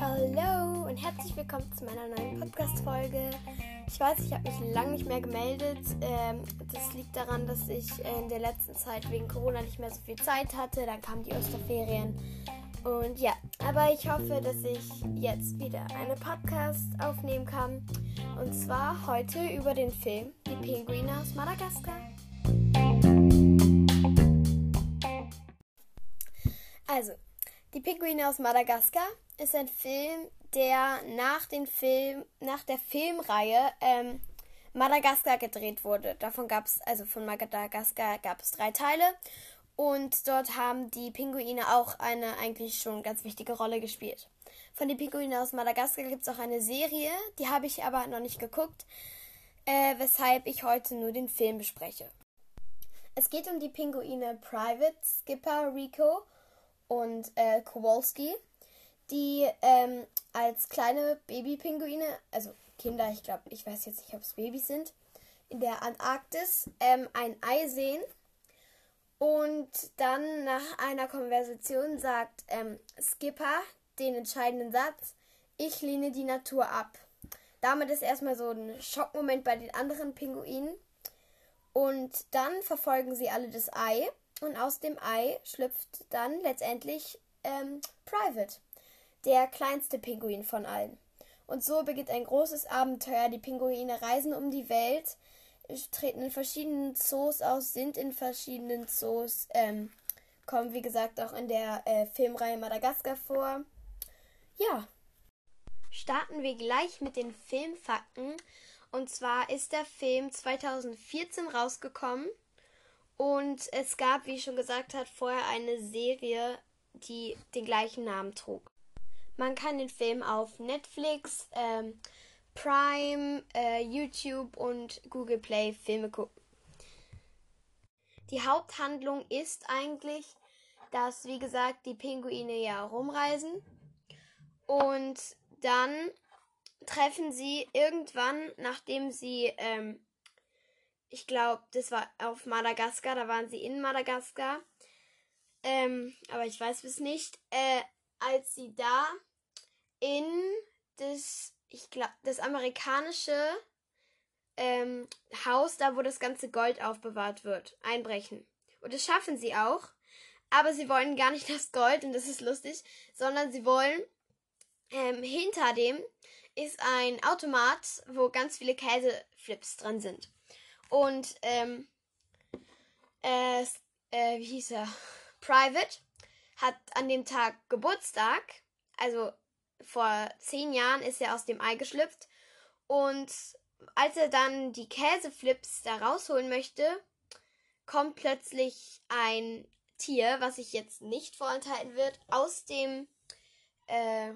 Hallo und herzlich willkommen zu meiner neuen Podcast-Folge. Ich weiß, ich habe mich lange nicht mehr gemeldet. Ähm, das liegt daran, dass ich in der letzten Zeit wegen Corona nicht mehr so viel Zeit hatte. Dann kamen die Osterferien. Und ja, aber ich hoffe, dass ich jetzt wieder eine Podcast aufnehmen kann. Und zwar heute über den Film Die Pinguine aus Madagaskar. Also, Die Pinguine aus Madagaskar ist ein Film, der nach, den Film, nach der Filmreihe ähm, Madagaskar gedreht wurde. Davon gab es, also von Madagaskar gab es drei Teile. Und dort haben die Pinguine auch eine eigentlich schon ganz wichtige Rolle gespielt. Von den Pinguinen aus Madagaskar gibt es auch eine Serie, die habe ich aber noch nicht geguckt, äh, weshalb ich heute nur den Film bespreche. Es geht um die Pinguine Private, Skipper, Rico und äh, Kowalski, die ähm, als kleine Babypinguine, also Kinder, ich glaube, ich weiß jetzt nicht, ob es Babys sind, in der Antarktis ähm, ein Ei sehen. Und dann nach einer Konversation sagt ähm, Skipper den entscheidenden Satz, ich lehne die Natur ab. Damit ist erstmal so ein Schockmoment bei den anderen Pinguinen. Und dann verfolgen sie alle das Ei und aus dem Ei schlüpft dann letztendlich ähm, Private, der kleinste Pinguin von allen. Und so beginnt ein großes Abenteuer. Die Pinguine reisen um die Welt, treten in verschiedenen Zoos aus, sind in verschiedenen Zoos, ähm, kommen wie gesagt auch in der äh, Filmreihe Madagaskar vor. Ja. Starten wir gleich mit den Filmfakten. Und zwar ist der Film 2014 rausgekommen und es gab, wie ich schon gesagt habe, vorher eine Serie, die den gleichen Namen trug. Man kann den Film auf Netflix, ähm, Prime, äh, YouTube und Google Play Filme gucken. Die Haupthandlung ist eigentlich, dass, wie gesagt, die Pinguine ja rumreisen und dann treffen sie irgendwann, nachdem sie ähm, ich glaube, das war auf Madagaskar, da waren sie in Madagaskar. Ähm, aber ich weiß es nicht. Äh, als sie da in das, ich glaube, das amerikanische ähm, Haus, da wo das ganze Gold aufbewahrt wird, einbrechen. Und das schaffen sie auch. Aber sie wollen gar nicht das Gold, und das ist lustig, sondern sie wollen ähm, hinter dem ist ein Automat, wo ganz viele Käseflips dran sind. Und ähm, äh, äh, wie hieß er? Private hat an dem Tag Geburtstag. Also vor zehn Jahren ist er aus dem Ei geschlüpft. Und als er dann die Käseflips da rausholen möchte, kommt plötzlich ein Tier, was sich jetzt nicht vorenthalten wird, aus dem, äh,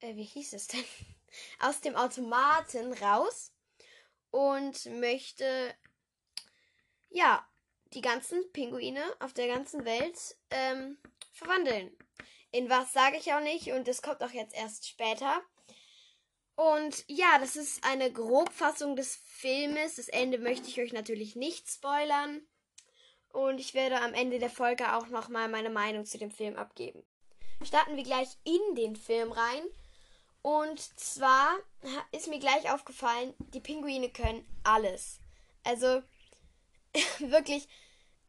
äh, wie hieß es denn? Aus dem Automaten raus und möchte ja die ganzen Pinguine auf der ganzen Welt ähm, verwandeln. In was sage ich auch nicht und das kommt auch jetzt erst später. Und ja, das ist eine Grobfassung des Filmes. Das Ende möchte ich euch natürlich nicht spoilern. Und ich werde am Ende der Folge auch nochmal meine Meinung zu dem Film abgeben. Starten wir gleich in den Film rein. Und zwar ist mir gleich aufgefallen, die Pinguine können alles. Also wirklich,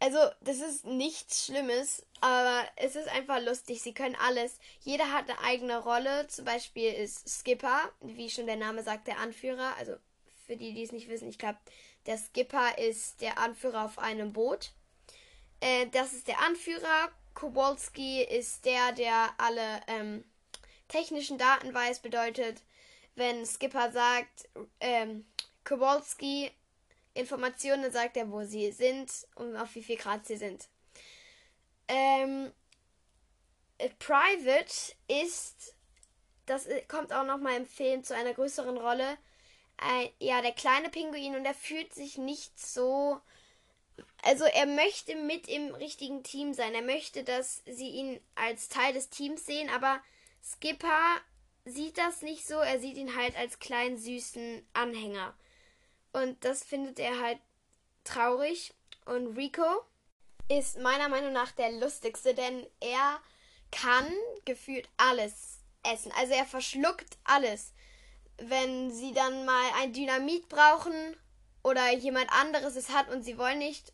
also das ist nichts Schlimmes, aber es ist einfach lustig. Sie können alles. Jeder hat eine eigene Rolle. Zum Beispiel ist Skipper, wie schon der Name sagt, der Anführer. Also für die, die es nicht wissen, ich glaube, der Skipper ist der Anführer auf einem Boot. Äh, das ist der Anführer. Kowalski ist der, der alle ähm, technischen Daten weiß, bedeutet, wenn Skipper sagt, ähm, Kowalski Informationen, sagt er, wo sie sind und auf wie viel Grad sie sind. Ähm, Private ist, das kommt auch nochmal im Film zu einer größeren Rolle, ein, ja, der kleine Pinguin und er fühlt sich nicht so. Also er möchte mit im richtigen Team sein. Er möchte, dass sie ihn als Teil des Teams sehen, aber Skipper sieht das nicht so. Er sieht ihn halt als kleinen süßen Anhänger. Und das findet er halt traurig. Und Rico, ist meiner Meinung nach der lustigste, denn er kann gefühlt alles essen. Also er verschluckt alles. Wenn sie dann mal ein Dynamit brauchen oder jemand anderes es hat und sie wollen nicht,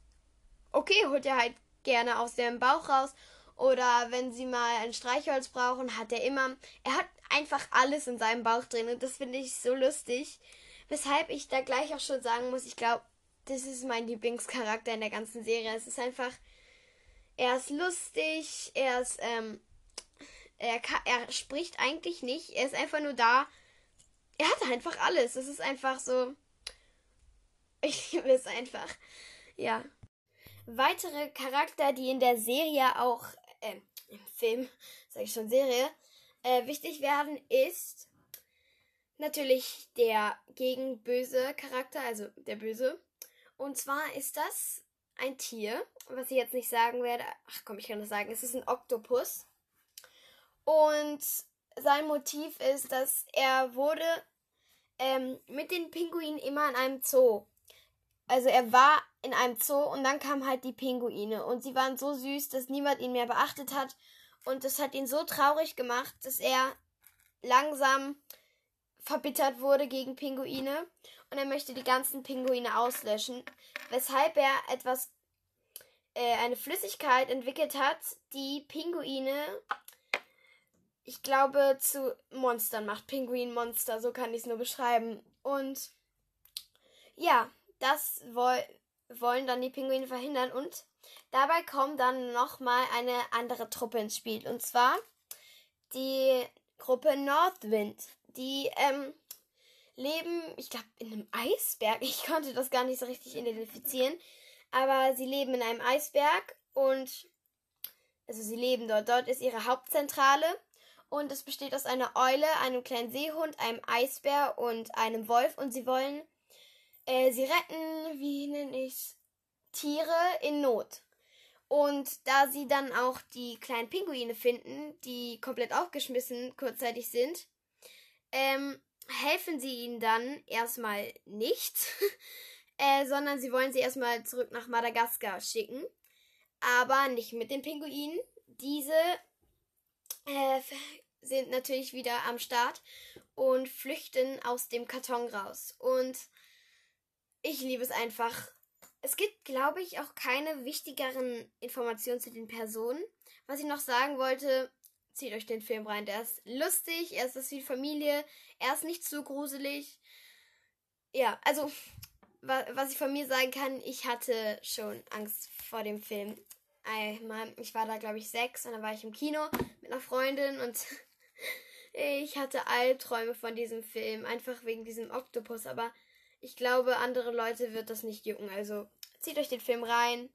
okay, holt er halt gerne aus dem Bauch raus. Oder wenn sie mal ein Streichholz brauchen, hat er immer. Er hat einfach alles in seinem Bauch drin und das finde ich so lustig. Weshalb ich da gleich auch schon sagen muss, ich glaube, das ist mein Lieblingscharakter in der ganzen Serie. Es ist einfach, er ist lustig, er ist, ähm, er, kann, er spricht eigentlich nicht, er ist einfach nur da. Er hat einfach alles. Es ist einfach so. Ich liebe es einfach. Ja. Weitere Charakter, die in der Serie auch, äh, im Film, sage ich schon Serie, äh, wichtig werden, ist natürlich der gegen böse Charakter, also der Böse. Und zwar ist das ein Tier, was ich jetzt nicht sagen werde. Ach komm, ich kann das sagen. Es ist ein Oktopus. Und sein Motiv ist, dass er wurde ähm, mit den Pinguinen immer in einem Zoo. Also er war in einem Zoo und dann kamen halt die Pinguine und sie waren so süß, dass niemand ihn mehr beachtet hat und das hat ihn so traurig gemacht, dass er langsam verbittert wurde gegen Pinguine und er möchte die ganzen Pinguine auslöschen, weshalb er etwas, äh, eine Flüssigkeit entwickelt hat, die Pinguine, ich glaube, zu Monstern macht. Pinguinmonster, so kann ich es nur beschreiben. Und ja, das woll wollen dann die Pinguine verhindern und dabei kommt dann nochmal eine andere Truppe ins Spiel und zwar die Gruppe Northwind. Die ähm, leben, ich glaube, in einem Eisberg. Ich konnte das gar nicht so richtig identifizieren. Aber sie leben in einem Eisberg und also sie leben dort. Dort ist ihre Hauptzentrale und es besteht aus einer Eule, einem kleinen Seehund, einem Eisbär und einem Wolf und sie wollen äh, sie retten, wie nenne ich Tiere in Not. Und da sie dann auch die kleinen Pinguine finden, die komplett aufgeschmissen kurzzeitig sind, ähm, helfen sie ihnen dann erstmal nicht, äh, sondern sie wollen sie erstmal zurück nach Madagaskar schicken. Aber nicht mit den Pinguinen. Diese äh, sind natürlich wieder am Start und flüchten aus dem Karton raus. Und ich liebe es einfach. Es gibt, glaube ich, auch keine wichtigeren Informationen zu den Personen. Was ich noch sagen wollte, zieht euch den Film rein. Der ist lustig, er ist wie Familie, er ist nicht zu gruselig. Ja, also, was ich von mir sagen kann, ich hatte schon Angst vor dem Film. Einmal, ich war da, glaube ich, sechs und dann war ich im Kino mit einer Freundin und ich hatte Albträume von diesem Film, einfach wegen diesem Oktopus, aber ich glaube, andere Leute wird das nicht jucken. Also zieht euch den Film rein.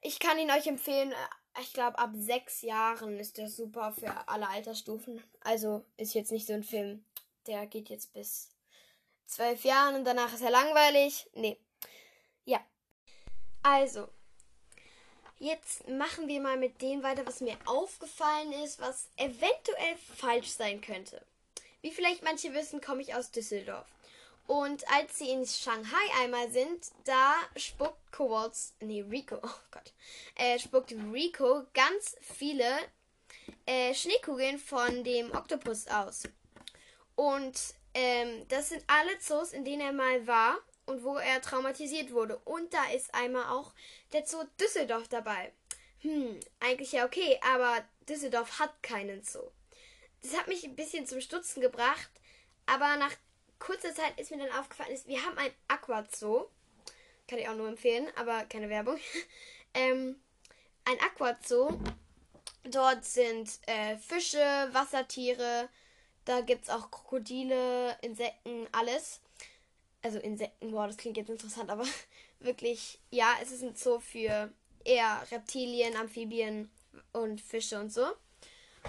Ich kann ihn euch empfehlen. Äh, ich glaube, ab sechs Jahren ist der super für alle Altersstufen. Also ist jetzt nicht so ein Film, der geht jetzt bis zwölf Jahren und danach ist er langweilig. Nee. Ja. Also. Jetzt machen wir mal mit dem weiter, was mir aufgefallen ist, was eventuell falsch sein könnte. Wie vielleicht manche wissen, komme ich aus Düsseldorf. Und als sie in Shanghai einmal sind, da spuckt Kowaltz, nee, Rico, oh Gott, äh, spuckt Rico ganz viele äh, Schneekugeln von dem Oktopus aus. Und ähm, das sind alle Zoos, in denen er mal war und wo er traumatisiert wurde. Und da ist einmal auch der Zoo Düsseldorf dabei. Hm, eigentlich ja okay, aber Düsseldorf hat keinen Zoo. Das hat mich ein bisschen zum Stutzen gebracht, aber nach kurzer Zeit ist mir dann aufgefallen, ist, wir haben ein Aquazoo. Kann ich auch nur empfehlen, aber keine Werbung. ähm, ein Aquazoo. Dort sind äh, Fische, Wassertiere, da gibt es auch Krokodile, Insekten, alles. Also Insekten, wow, das klingt jetzt interessant, aber wirklich, ja, es ist ein Zoo für eher Reptilien, Amphibien und Fische und so.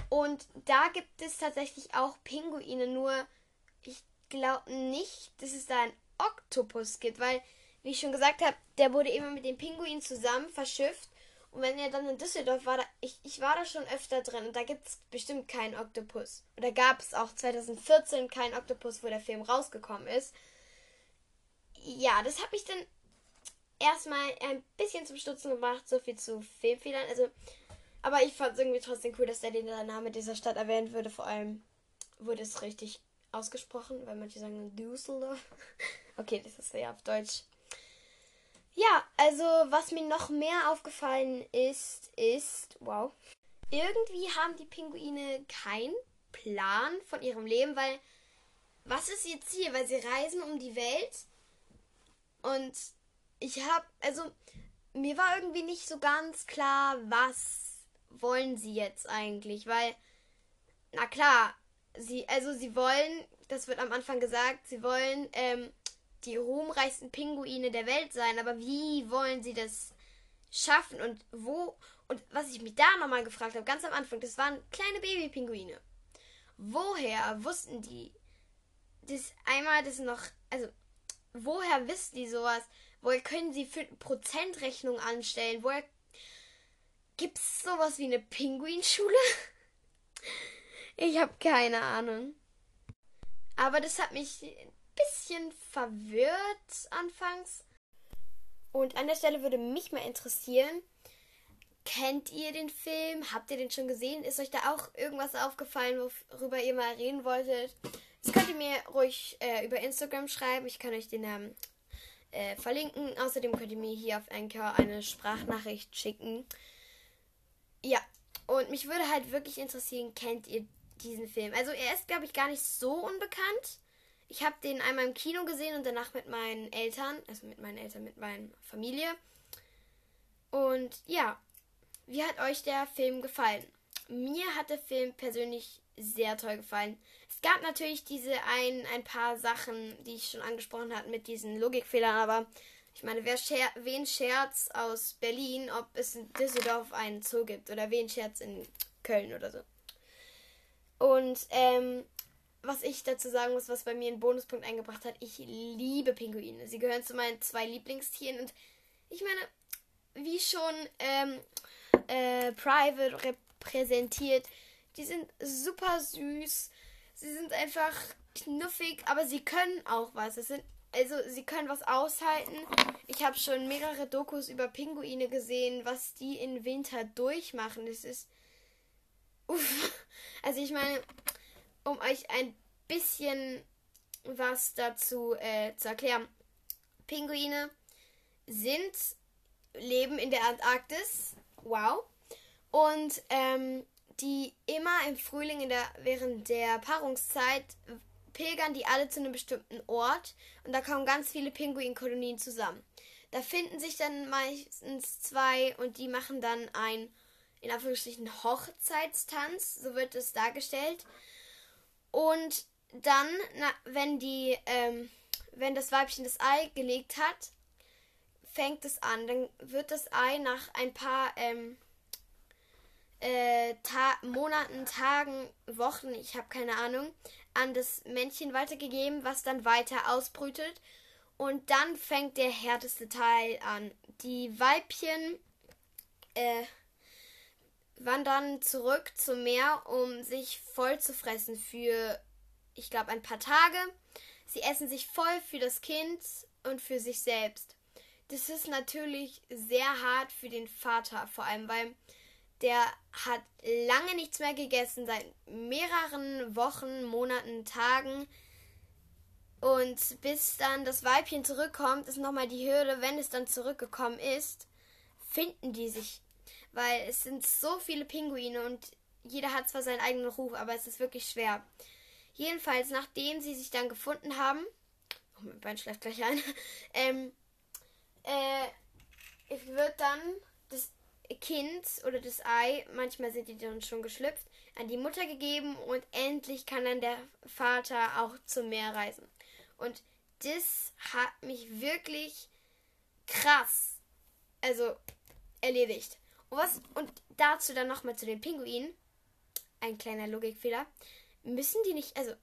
Und da gibt es tatsächlich auch Pinguine, nur ich glaube nicht, dass es da einen Oktopus gibt, weil, wie ich schon gesagt habe, der wurde immer mit den Pinguinen zusammen verschifft. Und wenn er dann in Düsseldorf war, da, ich, ich war da schon öfter drin und da gibt es bestimmt keinen Oktopus. Oder gab es auch 2014 keinen Oktopus, wo der Film rausgekommen ist. Ja, das hat mich dann erstmal ein bisschen zum Stutzen gemacht, so viel zu Filmfehlern. Also, aber ich fand es irgendwie trotzdem cool, dass der den Name dieser Stadt erwähnt würde. Vor allem wurde es richtig ausgesprochen, weil manche sagen Düsseldorf. okay, das ist ja auf Deutsch. Ja, also was mir noch mehr aufgefallen ist, ist, wow, irgendwie haben die Pinguine keinen Plan von ihrem Leben, weil was ist ihr Ziel? Weil sie reisen um die Welt und ich habe, also mir war irgendwie nicht so ganz klar, was wollen sie jetzt eigentlich, weil, na klar, sie, also sie wollen, das wird am Anfang gesagt, sie wollen ähm, die ruhmreichsten Pinguine der Welt sein, aber wie wollen sie das schaffen und wo? Und was ich mich da nochmal gefragt habe, ganz am Anfang, das waren kleine Babypinguine. Woher wussten die das einmal das noch, also woher wissen die sowas? Woher können sie für Prozentrechnung anstellen? Woher gibt es sowas wie eine Pinguinschule? Ich habe keine Ahnung. Aber das hat mich ein bisschen verwirrt anfangs. Und an der Stelle würde mich mal interessieren, kennt ihr den Film? Habt ihr den schon gesehen? Ist euch da auch irgendwas aufgefallen, worüber ihr mal reden wolltet? Das könnt ihr mir ruhig äh, über Instagram schreiben. Ich kann euch den Namen äh, verlinken. Außerdem könnt ihr mir hier auf Anchor eine Sprachnachricht schicken. Ja, und mich würde halt wirklich interessieren, kennt ihr diesen Film? Also er ist, glaube ich, gar nicht so unbekannt. Ich habe den einmal im Kino gesehen und danach mit meinen Eltern, also mit meinen Eltern, mit meiner Familie. Und ja, wie hat euch der Film gefallen? Mir hat der Film persönlich sehr toll gefallen. Es gab natürlich diese ein, ein paar Sachen, die ich schon angesprochen hatte mit diesen Logikfehlern, aber ich meine, wer scher wen Scherz aus Berlin, ob es in Düsseldorf einen Zoo gibt oder wen Scherz in Köln oder so. Und ähm, was ich dazu sagen muss, was bei mir einen Bonuspunkt eingebracht hat, ich liebe Pinguine. Sie gehören zu meinen zwei Lieblingstieren und ich meine, wie schon ähm, äh, Private repräsentiert, die sind super süß. Sie sind einfach knuffig, aber sie können auch was. Es sind also sie können was aushalten. Ich habe schon mehrere Dokus über Pinguine gesehen, was die im Winter durchmachen. Das ist uff. Also ich meine, um euch ein bisschen was dazu äh, zu erklären. Pinguine sind leben in der Antarktis. Wow. Und ähm, die immer im Frühling in der, während der Paarungszeit pilgern die alle zu einem bestimmten Ort und da kommen ganz viele Pinguinkolonien zusammen. Da finden sich dann meistens zwei und die machen dann ein, in Anführungsstrichen, Hochzeitstanz, so wird es dargestellt. Und dann, na, wenn die, ähm, wenn das Weibchen das Ei gelegt hat, fängt es an. Dann wird das Ei nach ein paar ähm, äh, Ta Monaten, Tagen, Wochen, ich habe keine Ahnung, an das Männchen weitergegeben, was dann weiter ausbrütet. Und dann fängt der härteste Teil an. Die Weibchen äh, wandern zurück zum Meer, um sich voll zu fressen für, ich glaube, ein paar Tage. Sie essen sich voll für das Kind und für sich selbst. Das ist natürlich sehr hart für den Vater, vor allem, weil der hat lange nichts mehr gegessen, seit mehreren Wochen, Monaten, Tagen. Und bis dann das Weibchen zurückkommt, ist nochmal die Hürde, wenn es dann zurückgekommen ist, finden die sich. Weil es sind so viele Pinguine und jeder hat zwar seinen eigenen Ruf, aber es ist wirklich schwer. Jedenfalls, nachdem sie sich dann gefunden haben, oh, mein Bein schläft gleich ein, ähm, äh, wird dann das Kind oder das Ei, manchmal sind die dann schon geschlüpft, an die Mutter gegeben und endlich kann dann der Vater auch zum Meer reisen. Und das hat mich wirklich krass, also erledigt. Und was und dazu dann nochmal zu den Pinguinen, ein kleiner Logikfehler, müssen die nicht, also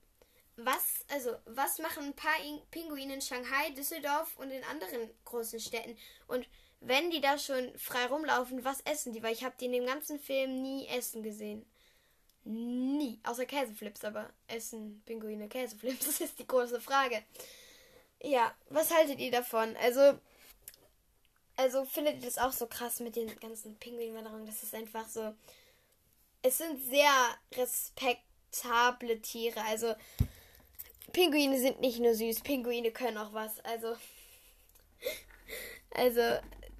was, also was machen ein paar Pinguine in Shanghai, Düsseldorf und in anderen großen Städten und wenn die da schon frei rumlaufen, was essen die? Weil ich habe die in dem ganzen Film nie essen gesehen. Nie. Außer Käseflips, aber essen Pinguine Käseflips? Das ist die große Frage. Ja, was haltet ihr davon? Also, Also findet ihr das auch so krass mit den ganzen Pinguinwanderungen? Das ist einfach so. Es sind sehr respektable Tiere. Also Pinguine sind nicht nur süß, Pinguine können auch was. Also. Also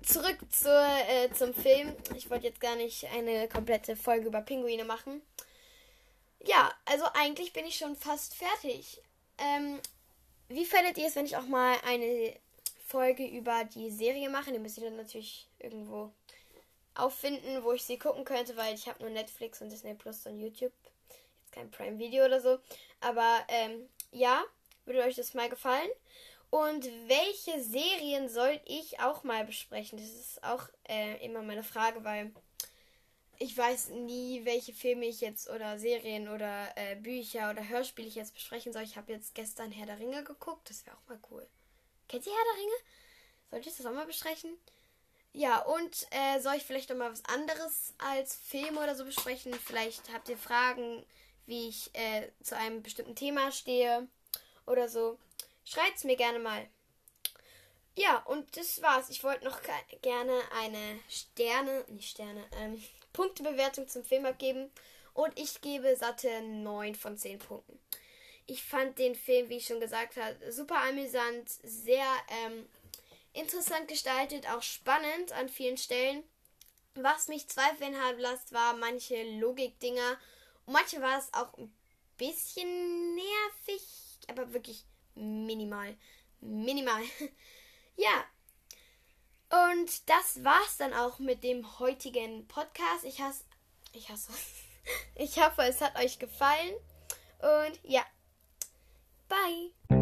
zurück zur, äh, zum Film. Ich wollte jetzt gar nicht eine komplette Folge über Pinguine machen. Ja, also eigentlich bin ich schon fast fertig. Ähm, wie findet ihr es, wenn ich auch mal eine Folge über die Serie mache? Die müsst ihr dann natürlich irgendwo auffinden, wo ich sie gucken könnte, weil ich habe nur Netflix und Disney Plus und YouTube. Jetzt kein Prime Video oder so. Aber ähm, ja, würde euch das mal gefallen. Und welche Serien soll ich auch mal besprechen? Das ist auch äh, immer meine Frage, weil ich weiß nie, welche Filme ich jetzt oder Serien oder äh, Bücher oder Hörspiele ich jetzt besprechen soll. Ich habe jetzt gestern Herr der Ringe geguckt. Das wäre auch mal cool. Kennt ihr Herr der Ringe? Sollte ich das auch mal besprechen? Ja, und äh, soll ich vielleicht noch mal was anderes als Filme oder so besprechen? Vielleicht habt ihr Fragen, wie ich äh, zu einem bestimmten Thema stehe oder so. Schreibt's mir gerne mal. Ja, und das war's. Ich wollte noch gerne eine Sterne, nicht Sterne, ähm, Punktebewertung zum Film abgeben. Und ich gebe satte 9 von 10 Punkten. Ich fand den Film, wie ich schon gesagt habe, super amüsant, sehr ähm, interessant gestaltet, auch spannend an vielen Stellen. Was mich zweifeln hat lassen, war manche Logik-Dinger. Und manche war es auch ein bisschen nervig, aber wirklich minimal. Minimal. ja. Und das war's dann auch mit dem heutigen Podcast. Ich hasse. Ich hasse. Ich hoffe, es hat euch gefallen. Und ja. Bye.